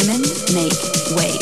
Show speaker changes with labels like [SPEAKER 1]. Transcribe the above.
[SPEAKER 1] Women make way.